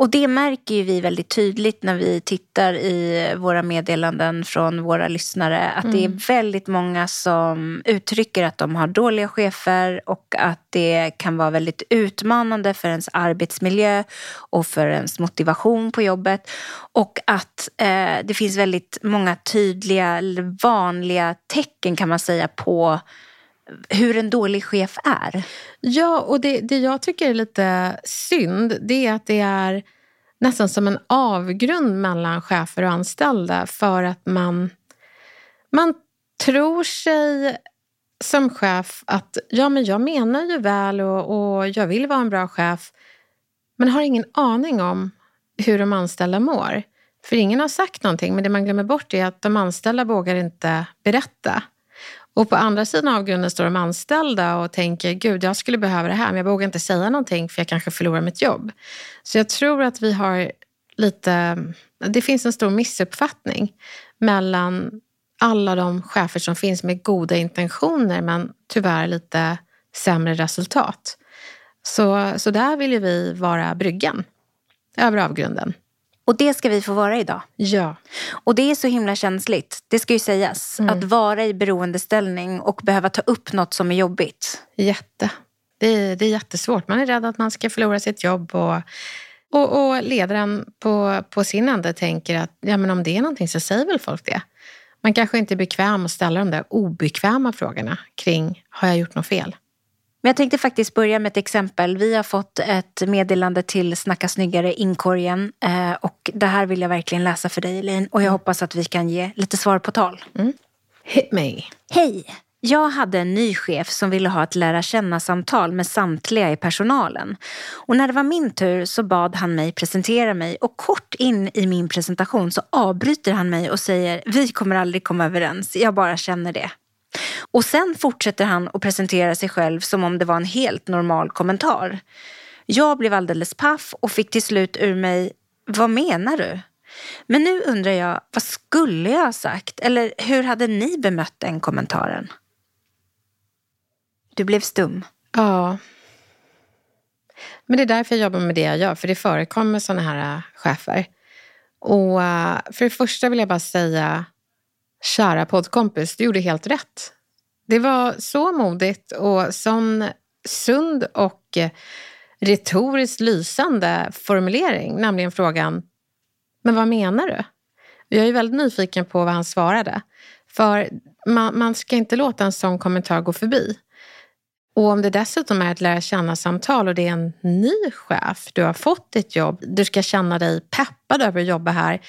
och det märker ju vi väldigt tydligt när vi tittar i våra meddelanden från våra lyssnare. Att det är väldigt många som uttrycker att de har dåliga chefer och att det kan vara väldigt utmanande för ens arbetsmiljö och för ens motivation på jobbet. Och att eh, det finns väldigt många tydliga, vanliga tecken kan man säga på hur en dålig chef är. Ja, och det, det jag tycker är lite synd det är att det är nästan som en avgrund mellan chefer och anställda för att man, man tror sig som chef att ja, men jag menar ju väl och, och jag vill vara en bra chef men har ingen aning om hur de anställda mår. För ingen har sagt någonting, men det man glömmer bort är att de anställda vågar inte berätta. Och på andra sidan avgrunden står de anställda och tänker gud, jag skulle behöva det här, men jag vågar inte säga någonting för jag kanske förlorar mitt jobb. Så jag tror att vi har lite, det finns en stor missuppfattning mellan alla de chefer som finns med goda intentioner men tyvärr lite sämre resultat. Så, så där vill ju vi vara bryggan över avgrunden. Och det ska vi få vara idag. Ja. Och det är så himla känsligt, det ska ju sägas. Att vara i beroendeställning och behöva ta upp något som är jobbigt. Jätte. Det är, det är jättesvårt. Man är rädd att man ska förlora sitt jobb. Och, och, och ledaren på, på sin ände tänker att ja, men om det är någonting så säger väl folk det. Man kanske inte är bekväm att ställa de där obekväma frågorna kring har jag gjort något fel? Men jag tänkte faktiskt börja med ett exempel. Vi har fått ett meddelande till Snacka snyggare inkorgen. Eh, och det här vill jag verkligen läsa för dig Elaine. Och jag hoppas att vi kan ge lite svar på tal. Hit me. Hej! Jag hade en ny chef som ville ha ett lära känna-samtal med samtliga i personalen. Och när det var min tur så bad han mig presentera mig och kort in i min presentation så avbryter han mig och säger vi kommer aldrig komma överens, jag bara känner det. Och sen fortsätter han att presentera sig själv som om det var en helt normal kommentar. Jag blev alldeles paff och fick till slut ur mig, vad menar du? Men nu undrar jag, vad skulle jag ha sagt? Eller hur hade ni bemött den kommentaren? Du blev stum. Ja. Men det är därför jag jobbar med det jag gör, för det förekommer sådana här äh, chefer. Och äh, för det första vill jag bara säga, kära poddkompis, du gjorde helt rätt. Det var så modigt och sån sund och eh, retoriskt lysande formulering, nämligen frågan Men vad menar du? Jag är väldigt nyfiken på vad han svarade. För man, man ska inte låta en sån kommentar gå förbi. Och om det dessutom är ett lära känna-samtal och det är en ny chef, du har fått ditt jobb, du ska känna dig peppad över att jobba här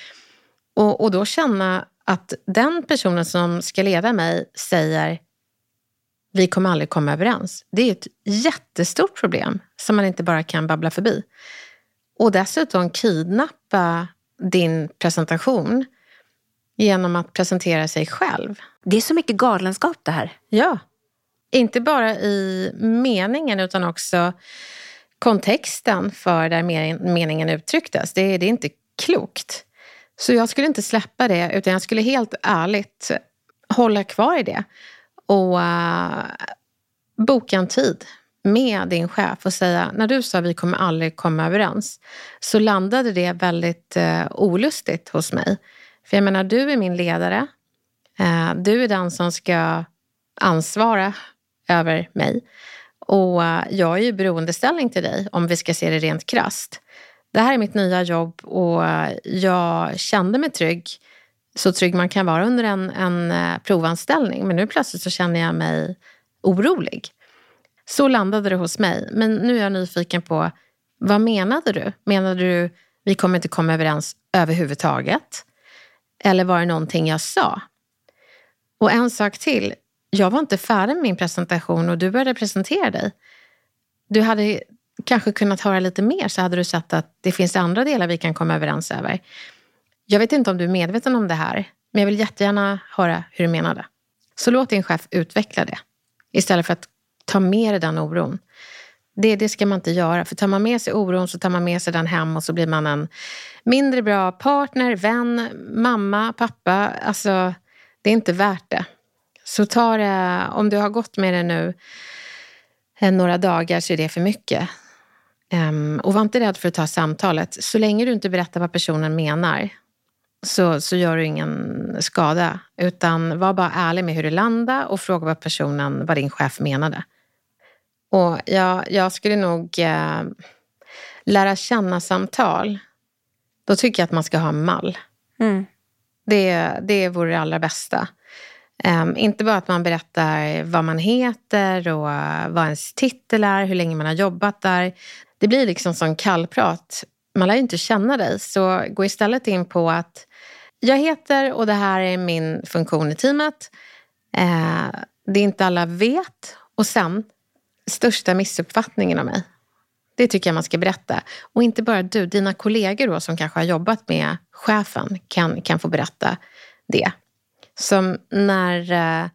och, och då känna att den personen som ska leda mig säger vi kommer aldrig komma överens. Det är ett jättestort problem som man inte bara kan babbla förbi. Och dessutom kidnappa din presentation genom att presentera sig själv. Det är så mycket galenskap det här. Ja. Inte bara i meningen utan också kontexten för där meningen uttrycktes. Det är, det är inte klokt. Så jag skulle inte släppa det utan jag skulle helt ärligt hålla kvar i det och uh, boka en tid med din chef och säga, när du sa vi kommer aldrig komma överens, så landade det väldigt uh, olustigt hos mig. För jag menar, du är min ledare. Uh, du är den som ska ansvara över mig. Och jag är ju beroendeställning till dig om vi ska se det rent krast. Det här är mitt nya jobb och jag kände mig trygg så trygg man kan vara under en, en eh, provanställning. Men nu plötsligt så känner jag mig orolig. Så landade det hos mig. Men nu är jag nyfiken på, vad menade du? Menade du, vi kommer inte komma överens överhuvudtaget? Eller var det någonting jag sa? Och en sak till. Jag var inte färdig med min presentation och du började presentera dig. Du hade kanske kunnat höra lite mer så hade du sett att det finns andra delar vi kan komma överens över. Jag vet inte om du är medveten om det här, men jag vill jättegärna höra hur du menar det. Så låt din chef utveckla det istället för att ta med dig den oron. Det, det ska man inte göra, för tar man med sig oron så tar man med sig den hem och så blir man en mindre bra partner, vän, mamma, pappa. Alltså, det är inte värt det. Så ta det, om du har gått med det nu eh, några dagar så är det för mycket. Um, och var inte rädd för att ta samtalet. Så länge du inte berättar vad personen menar så, så gör du ingen skada. Utan var bara ärlig med hur det landade och fråga vad personen, vad din chef menade. Och jag, jag skulle nog eh, lära känna samtal. Då tycker jag att man ska ha en mall. Mm. Det, det vore det allra bästa. Um, inte bara att man berättar vad man heter och vad ens titel är, hur länge man har jobbat där. Det blir liksom som kallprat. Man lär ju inte känna dig, så gå istället in på att jag heter och det här är min funktion i teamet. Eh, det inte alla vet. Och sen, största missuppfattningen av mig. Det tycker jag man ska berätta. Och inte bara du, dina kollegor då som kanske har jobbat med chefen kan, kan få berätta det. Som när, eh,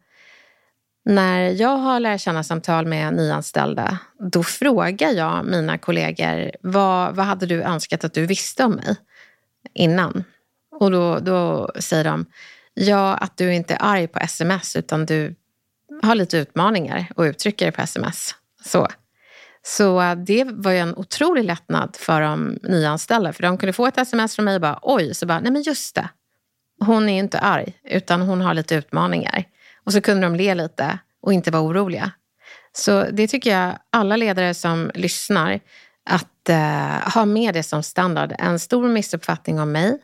när jag har lärarkänna-samtal med nyanställda, då frågar jag mina kollegor vad, vad hade du önskat att du visste om mig innan? Och då, då säger de, ja att du inte är arg på sms utan du har lite utmaningar och uttrycker det på sms. Så. Så äh, det var ju en otrolig lättnad för de nyanställda. För de kunde få ett sms från mig och bara oj, så bara nej men just det. Hon är inte arg utan hon har lite utmaningar. Och så kunde de le lite och inte vara oroliga. Så det tycker jag alla ledare som lyssnar att eh, ha med det som standard. En stor missuppfattning om mig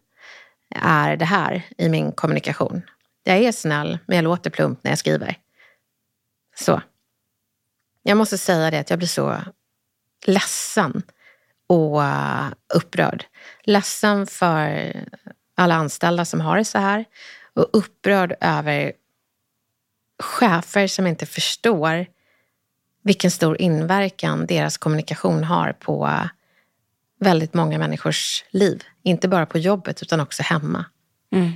är det här i min kommunikation. Jag är snäll, men jag låter plump när jag skriver. Så. Jag måste säga det att jag blir så ledsen och eh, upprörd. Ledsen för alla anställda som har det så här och upprörd över chefer som inte förstår vilken stor inverkan deras kommunikation har på väldigt många människors liv. Inte bara på jobbet utan också hemma. Mm.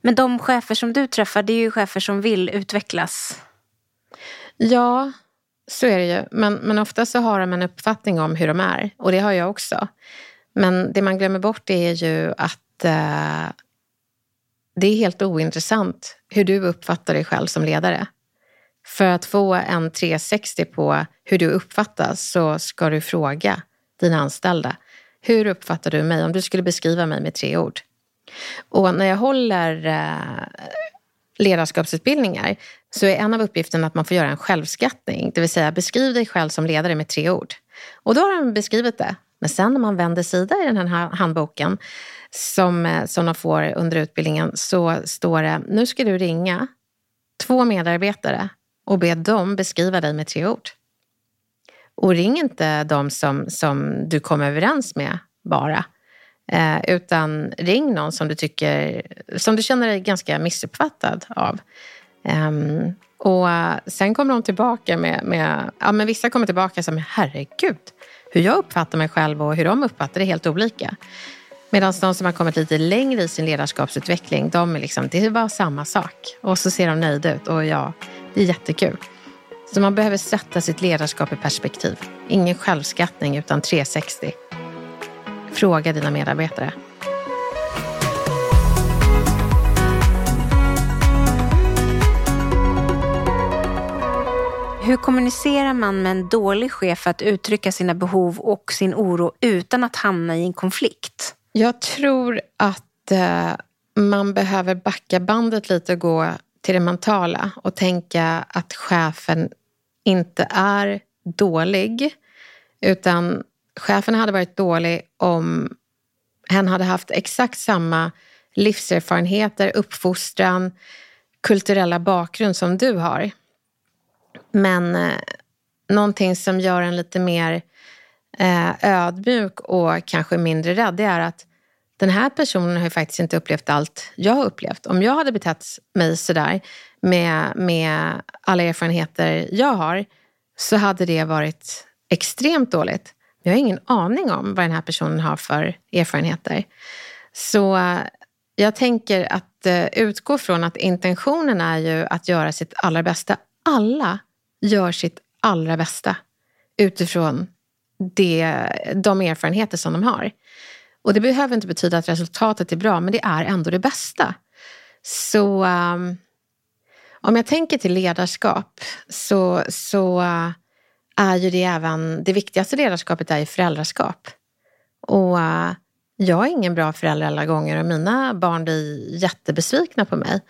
Men de chefer som du träffar, det är ju chefer som vill utvecklas. Ja, så är det ju. Men, men ofta så har de en uppfattning om hur de är. Och det har jag också. Men det man glömmer bort är ju att eh, det är helt ointressant hur du uppfattar dig själv som ledare. För att få en 360 på hur du uppfattas så ska du fråga dina anställda. Hur uppfattar du mig om du skulle beskriva mig med tre ord? Och när jag håller eh, ledarskapsutbildningar så är en av uppgifterna att man får göra en självskattning. Det vill säga beskriv dig själv som ledare med tre ord. Och då har de beskrivit det. Men sen när man vänder sida i den här handboken som, eh, som de får under utbildningen så står det, nu ska du ringa två medarbetare och be dem beskriva dig med tre ord. Och ring inte de som, som du kom överens med bara. Eh, utan ring någon som du tycker, som du känner dig ganska missuppfattad av. Um, och sen kommer de tillbaka med, med, ja men vissa kommer tillbaka som herregud, hur jag uppfattar mig själv och hur de uppfattar det är helt olika. Medan de som har kommit lite längre i sin ledarskapsutveckling, de är liksom, det var samma sak. Och så ser de nöjda ut och ja, det är jättekul. Så man behöver sätta sitt ledarskap i perspektiv. Ingen självskattning utan 360. Fråga dina medarbetare. Hur kommunicerar man med en dålig chef för att uttrycka sina behov och sin oro utan att hamna i en konflikt? Jag tror att eh, man behöver backa bandet lite och gå till det mentala och tänka att chefen inte är dålig utan chefen hade varit dålig om hen hade haft exakt samma livserfarenheter, uppfostran, kulturella bakgrund som du har. Men eh, någonting som gör en lite mer eh, Eh, ödmjuk och kanske mindre rädd, det är att den här personen har ju faktiskt inte upplevt allt jag har upplevt. Om jag hade betett mig sådär med, med alla erfarenheter jag har så hade det varit extremt dåligt. Jag har ingen aning om vad den här personen har för erfarenheter. Så eh, jag tänker att eh, utgå från att intentionen är ju att göra sitt allra bästa. Alla gör sitt allra bästa utifrån det, de erfarenheter som de har. Och det behöver inte betyda att resultatet är bra, men det är ändå det bästa. Så um, om jag tänker till ledarskap så, så uh, är ju det även, det viktigaste ledarskapet är ju föräldraskap. Och uh, jag är ingen bra förälder alla gånger och mina barn blir jättebesvikna på mig.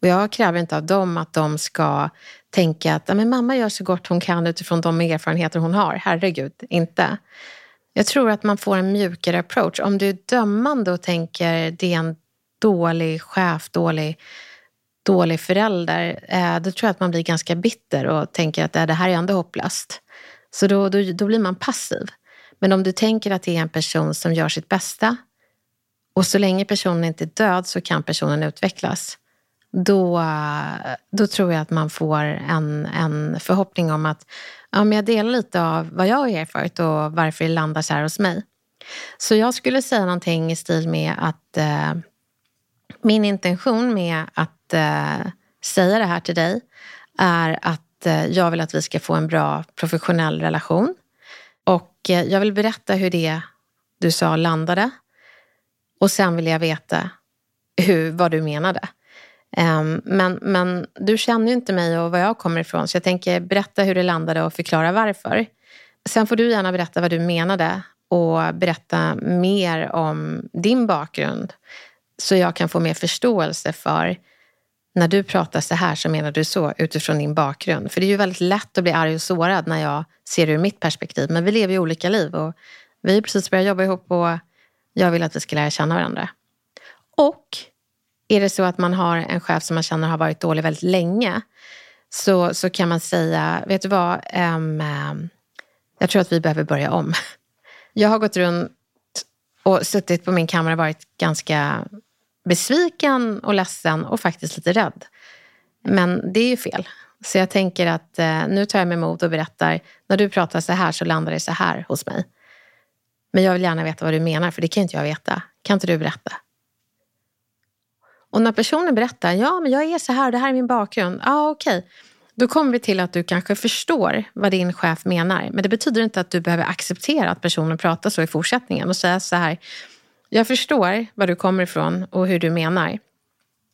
Och jag kräver inte av dem att de ska tänka att men mamma gör så gott hon kan utifrån de erfarenheter hon har. Herregud, inte. Jag tror att man får en mjukare approach. Om du är dömande och tänker det är en dålig chef, dålig, dålig förälder, eh, då tror jag att man blir ganska bitter och tänker att äh, det här är ändå hopplöst. Så då, då, då blir man passiv. Men om du tänker att det är en person som gör sitt bästa och så länge personen inte är död så kan personen utvecklas då, då tror jag att man får en, en förhoppning om att ja, men jag delar lite av vad jag har erfarit och varför det landar så här hos mig. Så jag skulle säga någonting i stil med att eh, min intention med att eh, säga det här till dig är att eh, jag vill att vi ska få en bra professionell relation. Och eh, jag vill berätta hur det du sa landade. Och sen vill jag veta hur, vad du menade. Ehm, men, men du känner ju inte mig och var jag kommer ifrån så jag tänker berätta hur det landade och förklara varför. Sen får du gärna berätta vad du menade och berätta mer om din bakgrund så jag kan få mer förståelse för när du pratar så här så menar du så utifrån din bakgrund. För det är ju väldigt lätt att bli arg och sårad när jag ser det ur mitt perspektiv. Men vi lever ju olika liv och vi har precis börjat jobba ihop och jag vill att vi ska lära känna varandra. Och är det så att man har en chef som man känner har varit dålig väldigt länge så, så kan man säga, vet du vad, um, jag tror att vi behöver börja om. [LAUGHS] Jag har gått runt och suttit på min kammare och varit ganska besviken och ledsen och faktiskt lite rädd. Men det är ju fel. Så jag tänker att eh, nu tar jag mig mod och berättar, när du pratar så här så landar det så här hos mig. Men jag vill gärna veta vad du menar, för det kan inte jag veta. Kan inte du berätta? Och när personen berättar, ja men jag är så här, det här är min bakgrund. Ja ah, okej. Okay. Då kommer vi till att du kanske förstår vad din chef menar. Men det betyder inte att du behöver acceptera att personen pratar så i fortsättningen och säga så här. Jag förstår var du kommer ifrån och hur du menar.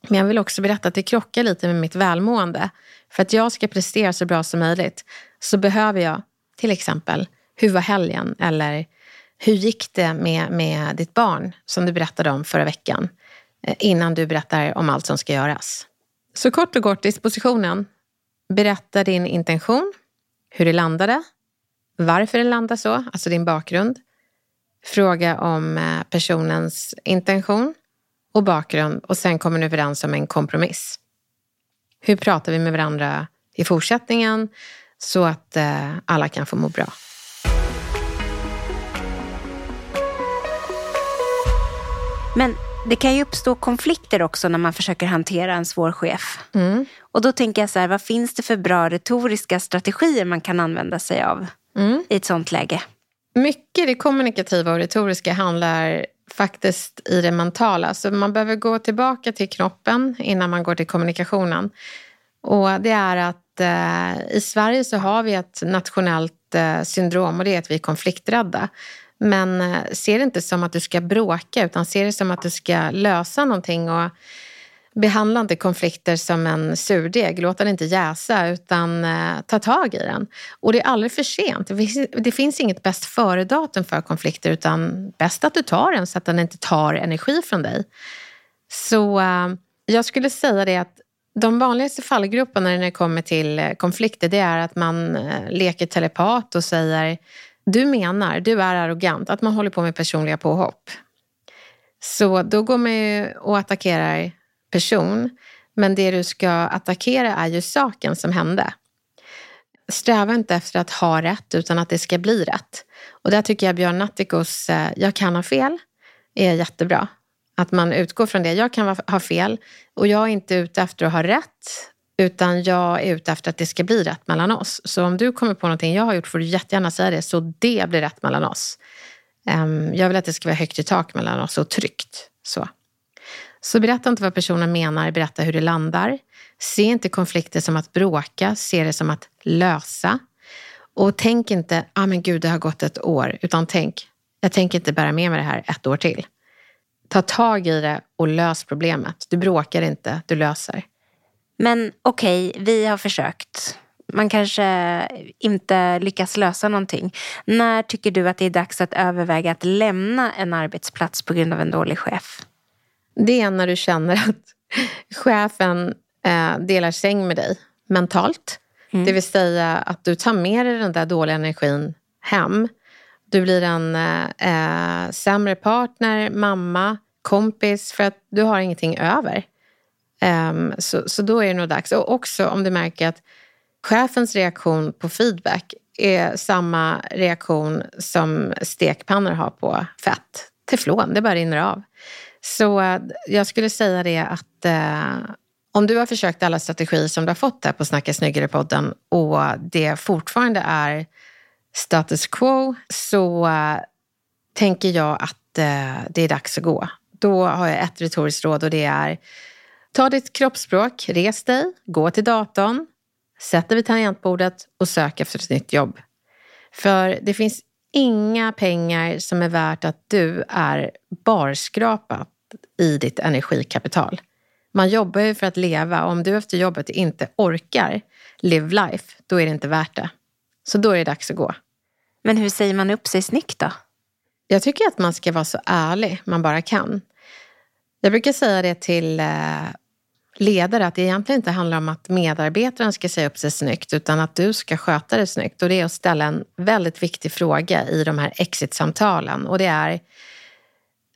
Men jag vill också berätta att det krockar lite med mitt välmående. För att jag ska prestera så bra som möjligt så behöver jag till exempel, hur var helgen? Eller hur gick det med, med ditt barn som du berättade om förra veckan? Eh, innan du berättar om allt som ska göras. Så kort och gott, dispositionen. Berätta din intention, hur det landade, varför det landade så, alltså din bakgrund. Fråga om eh, personens intention och bakgrund och sen kommer ni överens om en kompromiss. Hur pratar vi med varandra i fortsättningen så att eh, alla kan få må bra? Men det kan ju uppstå konflikter också när man försöker hantera en svår chef. Mm. Och då tänker jag så här, vad finns det för bra retoriska strategier man kan använda sig av Mm. i ett sånt läge? Mycket det kommunikativa och retoriska handlar faktiskt i det mentala. Så man behöver gå tillbaka till knoppen innan man går till kommunikationen. Och det är att eh, i Sverige så har vi ett nationellt eh, syndrom och det är att vi är konflikträdda. Men eh, se det inte som att du ska bråka utan se det som att du ska lösa någonting och behandla inte konflikter som en surdeg. Låt den inte jäsa utan eh, ta tag i den. Och det är aldrig för sent. Det finns, det finns inget bäst före-datum för konflikter utan bäst att du tar den så att den inte tar energi från dig. Så eh, jag skulle säga det att de vanligaste fallgroparna när det kommer till konflikter det är att man leker telepat och säger du menar, du är arrogant, att man håller på med personliga påhopp. Så då går man ju och attackerar person, men det du ska attackera är ju saken som hände. Sträva inte efter att ha rätt, utan att det ska bli rätt. Och där tycker jag Björn Natthikos eh, Jag kan ha fel är jättebra. Att man utgår från det. Jag kan ha fel och jag är inte ute efter att ha rätt, utan jag är ute efter att det ska bli rätt mellan oss. Så om du kommer på någonting jag har gjort får du jättegärna säga det, så det blir rätt mellan oss. Ehm, jag vill att det ska vara högt i tak mellan oss och tryggt. Så. Så berätta inte vad personen menar, berätta hur det landar. Se inte konflikter som att bråka, se det som att lösa. Och tänk inte, ah men gud det har gått ett år, utan tänk, jag tänker inte bära med mig det här ett år till. Ta tag i det och lös problemet. Du bråkar inte, du löser. Men okej, vi har försökt. Man kanske inte lyckas lösa någonting. När tycker du att det är dags att överväga att lämna en arbetsplats på grund av en dålig chef? Det är när du känner att chefen eh, delar säng med dig mentalt. Det vill säga att du tar med dig den där dåliga energin hem. Du blir en eh, eh, sämre partner, mamma, kompis för att du har ingenting över. Um, så, så då är det nog dags. Och också om du märker att chefens reaktion på feedback är samma reaktion som stekpannor har på fett. Teflon, det bara rinner av. Så eh, jag skulle säga det att eh, om du har försökt alla strategier som du har fått här på Snacka snyggare-podden och det fortfarande är status quo så eh, tänker jag att eh, det är dags att gå. Då har jag ett retoriskt råd och det är ta ditt kroppsspråk, res dig, gå till datorn, sätt dig vid tangentbordet och sök efter ett nytt jobb. För det finns inga pengar som är värt att du är barskrapat i ditt energikapital. Man jobbar ju för att leva och om du efter jobbet inte orkar live life, då är det inte värt det. Så då är det dags att gå. Men hur säger man upp sig snyggt då? Jag tycker att man ska vara så ärlig man bara kan. Jag brukar säga det till eh, ledare att det egentligen inte handlar om att medarbetaren ska säga upp sig snyggt utan att du ska sköta det snyggt. Och det är att ställa en väldigt viktig fråga i de här exit-samtalen och det är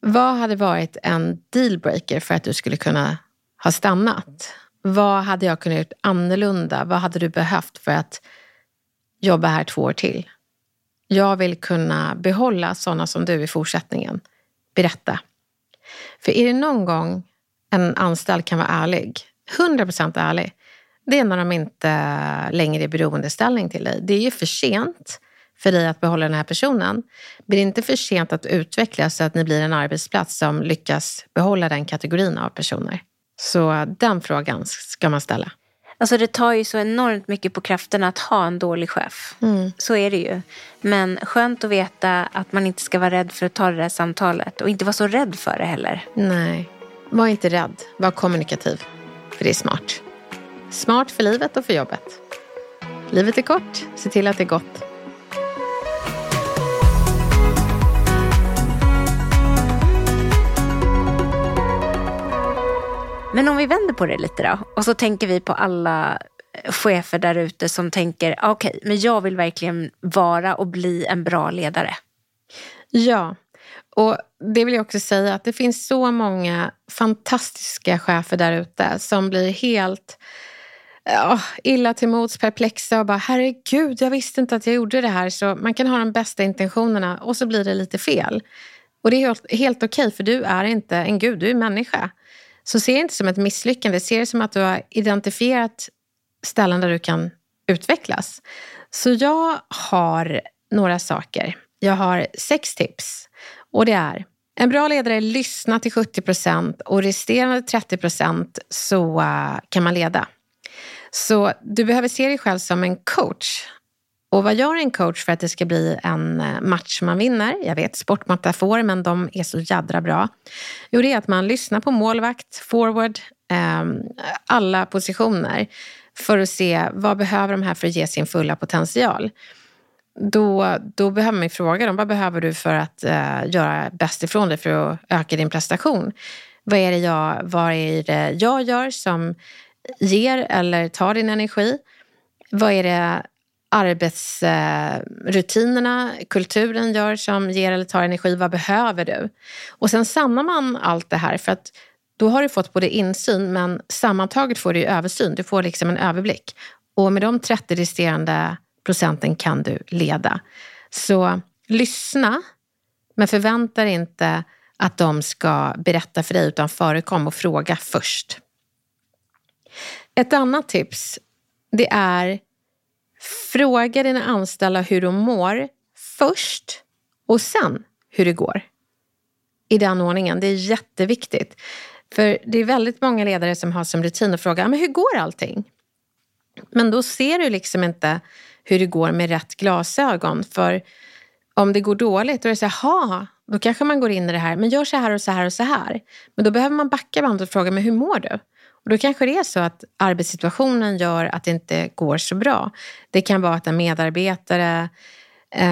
vad hade varit en dealbreaker för att du skulle kunna ha stannat? Vad hade jag kunnat gjort annorlunda? Vad hade du behövt för att jobba här två år till? Jag vill kunna behålla sådana som du i fortsättningen. Berätta. För är det någon gång en anställd kan vara ärlig, 100% ärlig, det är när de inte längre är beroendeställning till dig. Det är ju för sent för dig att behålla den här personen. Blir det inte för sent att utvecklas så att ni blir en arbetsplats som lyckas behålla den kategorin av personer? Så den frågan ska man ställa. Alltså det tar ju så enormt mycket på krafterna att ha en dålig chef. Så är det ju. Men skönt att veta att man inte ska vara rädd för att ta det där samtalet. Och inte vara så rädd för det heller. Nej, var inte rädd. Var kommunikativ. För det är smart. Smart för livet och för jobbet. Livet är kort. Se till att det är gott. Men om vi vänder på det lite då. Och så tänker vi på alla chefer där ute som tänker, okej, okay, men jag vill verkligen vara och bli en bra ledare? Ja, och det vill jag också säga att det finns så många fantastiska chefer där ute som blir helt oh, illa till mods, perplexa och bara herregud, jag visste inte att jag gjorde det här. Så man kan ha de bästa intentionerna och så blir det lite fel. Och det är helt, helt okej, okay, för du är inte en gud, du är människa. Så se det inte som ett misslyckande, se det som att du har identifierat ställen där du kan utvecklas. Så jag har några saker. Jag har sex tips och det är en bra ledare lyssnar till 70 procent och resterande 30 procent så uh, kan man leda. Så du behöver se dig själv som en coach. Och vad gör en coach för att det ska bli en uh, match man vinner? Jag vet sportmetafor, men de är så jädra bra. Jo, det är att man lyssnar på målvakt, forward, um, alla positioner för att se vad behöver de här för att ge sin fulla potential då, då behöver man fråga dem, vad behöver du för att eh, göra bäst ifrån dig för att öka din prestation? Vad är, det jag, vad är det jag gör som ger eller tar din energi? Vad är det arbetsrutinerna, kulturen gör som ger eller tar energi? Vad behöver du? Och sen samlar man allt det här för att då har du fått både insyn men sammantaget får du översyn. Du får liksom en överblick. Och med de 30 resterande procenten kan du leda. Så lyssna, men förvänta dig inte att de ska berätta för dig utan förekom och fråga först. Ett annat tips det är fråga dina anställda hur de mår först och sen hur det går. I den ordningen. Det är jätteviktigt. För det är väldigt många ledare som har som rutin att fråga men hur går allting? Men då ser du liksom inte hur det går med rätt glasögon. För om det går dåligt, då är det så här, då kanske man går in i det här, men gör så här och så här och så här. Men då behöver man backa bandet och fråga, men hur mår du? Och då kanske det är så att arbetssituationen gör att det inte går så bra. Det kan vara att en medarbetare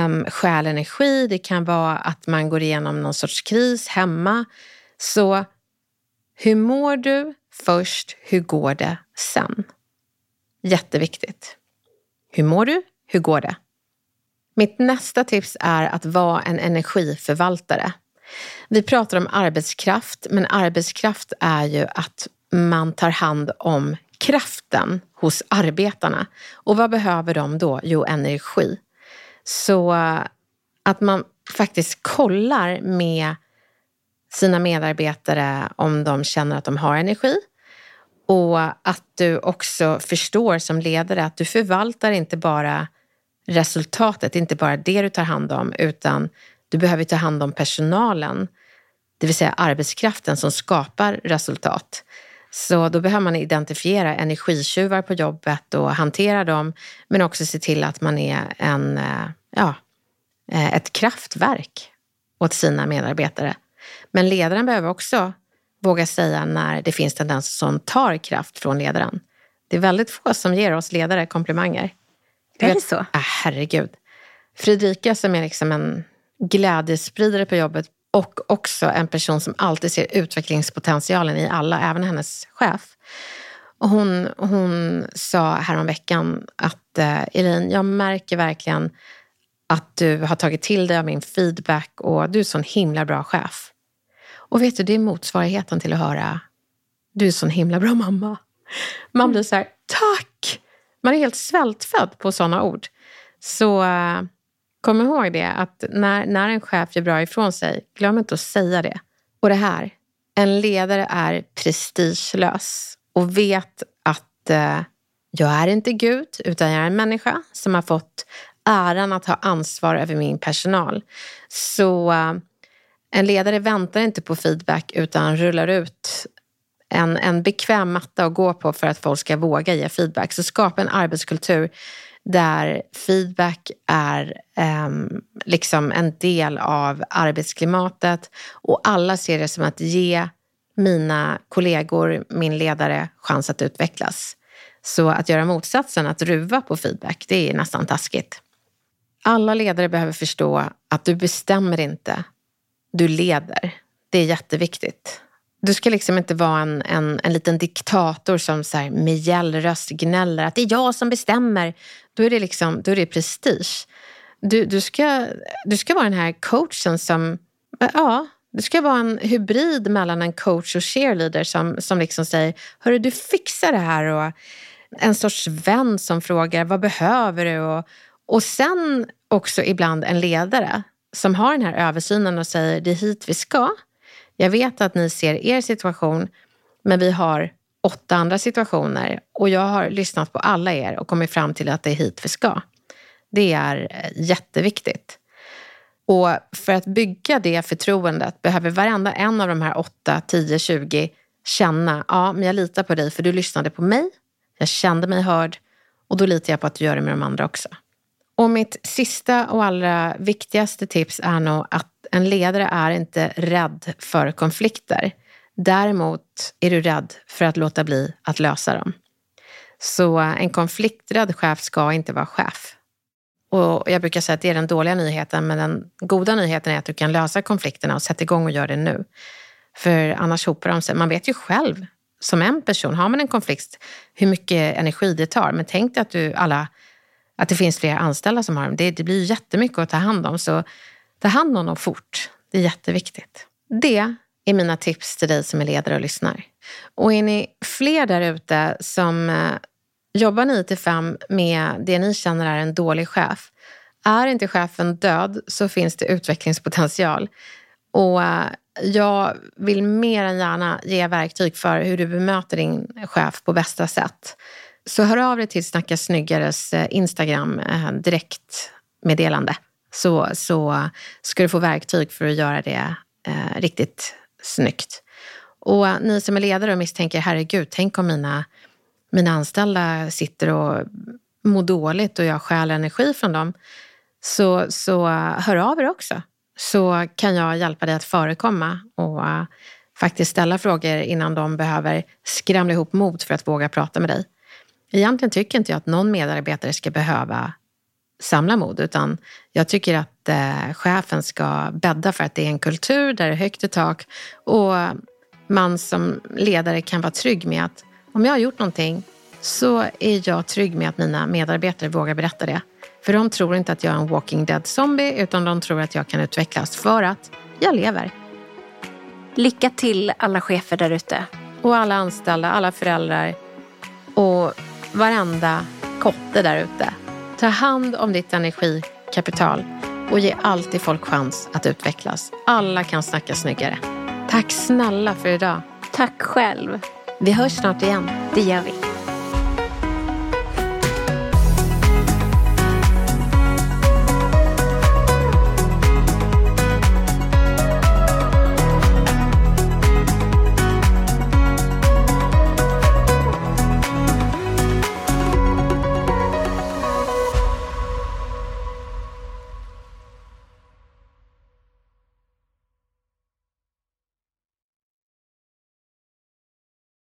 um, stjäl energi, det kan vara att man går igenom någon sorts kris hemma. Så hur mår du först, hur går det sen? Jätteviktigt. Hur mår du? Hur går det? Mitt nästa tips är att vara en energiförvaltare. Vi pratar om arbetskraft, men arbetskraft är ju att man tar hand om kraften hos arbetarna. Och vad behöver de då? Jo, energi. Så eh, att man faktiskt kollar med sina medarbetare om de känner att de har energi och att du också förstår som ledare att du förvaltar inte bara resultatet, inte bara det du tar hand om, utan du behöver ta hand om personalen, det vill säga arbetskraften som skapar resultat. Så då behöver man identifiera energitjuvar på jobbet och hantera dem, men också se till att man är en, eh, ja, eh, ett kraftverk åt sina medarbetare. Men ledaren behöver också våga säga när det finns tendenser som tar kraft från ledaren. Det är väldigt få som ger oss ledare komplimanger. Du är det så? Ah, herregud. Fredrika som är liksom en glädjespridare på jobbet och också en person som alltid ser utvecklingspotentialen i alla, även hennes chef. Och hon, hon sa häromveckan att eh, Elin, jag märker verkligen att du har tagit till dig av min feedback och du är så en himla bra chef. Och vet du, det är motsvarigheten till att höra du är en himla bra mamma. Man blir så här, tack! Man är helt svältfödd på sådana ord. Så uh, kom ihåg det, att när, när en chef gör bra ifrån sig, glöm inte att säga det. Och det här, en ledare är prestigelös och vet att uh, jag är inte Gud, utan jag är en människa som har fått äran att ha ansvar över min personal. Så uh, en ledare väntar inte på feedback utan rullar ut en, en bekväm matta att gå på för att folk ska våga ge feedback. Så skapa en arbetskultur där feedback är eh, liksom en del av arbetsklimatet och alla ser det som att ge mina kollegor, min ledare, chans att utvecklas. Så att göra motsatsen, att ruva på feedback, det är nästan taskigt. Alla ledare behöver förstå att du bestämmer inte du leder. Det är jätteviktigt. du ska liksom inte vara en, en, en liten diktator som så här, med gällröst gnäller att det är jag som bestämmer. Då är det, liksom, då är det prestige. Du, du, ska, du ska vara den här coachen som... Ja, du ska vara en hybrid mellan en coach och cheerleader som, som liksom säger Hörru, du fixar det här. Och en sorts vän som frågar vad behöver du? Och, och sen också ibland en ledare som har den här översynen och säger det är hit vi ska. Jag vet att ni ser er situation, men vi har åtta andra situationer och jag har lyssnat på alla er och kommit fram till att det är hit vi ska. Det är eh, jätteviktigt. Och för att bygga det förtroendet behöver varenda en av de här 8, 10, 20 känna, ja men jag litar på dig för du lyssnade på mig, jag kände mig hörd och då litar jag på att du gör det med de andra också. Och mitt sista och allra viktigaste tips är nog att en ledare är inte rädd för konflikter. Däremot är du rädd för att låta bli att lösa dem. Så en konflikträdd chef ska inte vara chef. Och jag brukar säga att det är den dåliga nyheten, men den goda nyheten är att du kan lösa konflikterna och sätta igång och göra det nu. För annars hopar de sig. Man vet ju själv som en person, har man en konflikt, hur mycket energi det tar. Men tänk dig att, du alla, att det finns fler anställda som har dem. Det, det blir jättemycket att ta hand om. Så ta hand om dem fort. Det är jätteviktigt. Det är mina tips till dig som är ledare och lyssnar. Och är ni fler där ute som eh, jobbar 9 till 5 med det ni känner är en dålig chef. Är inte chefen död så finns det utvecklingspotential. Och eh, jag vill mer än gärna ge verktyg för hur du bemöter din chef på bästa sätt. Så hör av dig till Snacka snyggares eh, Instagram eh, direktmeddelande så, så ska du få verktyg för att göra det eh, riktigt snyggt. Och ni som är ledare och misstänker, herregud, tänk om mina, mina anställda sitter och mår dåligt och jag stjäl energi från dem. Så, så hör av er också, så kan jag hjälpa dig att förekomma och uh, faktiskt ställa frågor innan de behöver skramla ihop mod för att våga prata med dig. Egentligen tycker inte jag att någon medarbetare ska behöva samla mod, utan jag tycker att eh, chefen ska bädda för att det är en kultur där det är högt i tak och man som ledare kan vara trygg med att om jag har gjort någonting så är jag trygg med att mina medarbetare vågar berätta det. För de tror inte att jag är en walking dead zombie utan de tror att jag kan utvecklas för att jag lever. Lycka till alla chefer där ute. Och alla anställda, alla föräldrar och varenda kotte där ute. Ta hand om ditt energikapital och ge alltid folk chans att utvecklas. Alla kan snacka snyggare. Tack snälla för idag. Tack själv. Vi hörs snart igen. Det gör vi.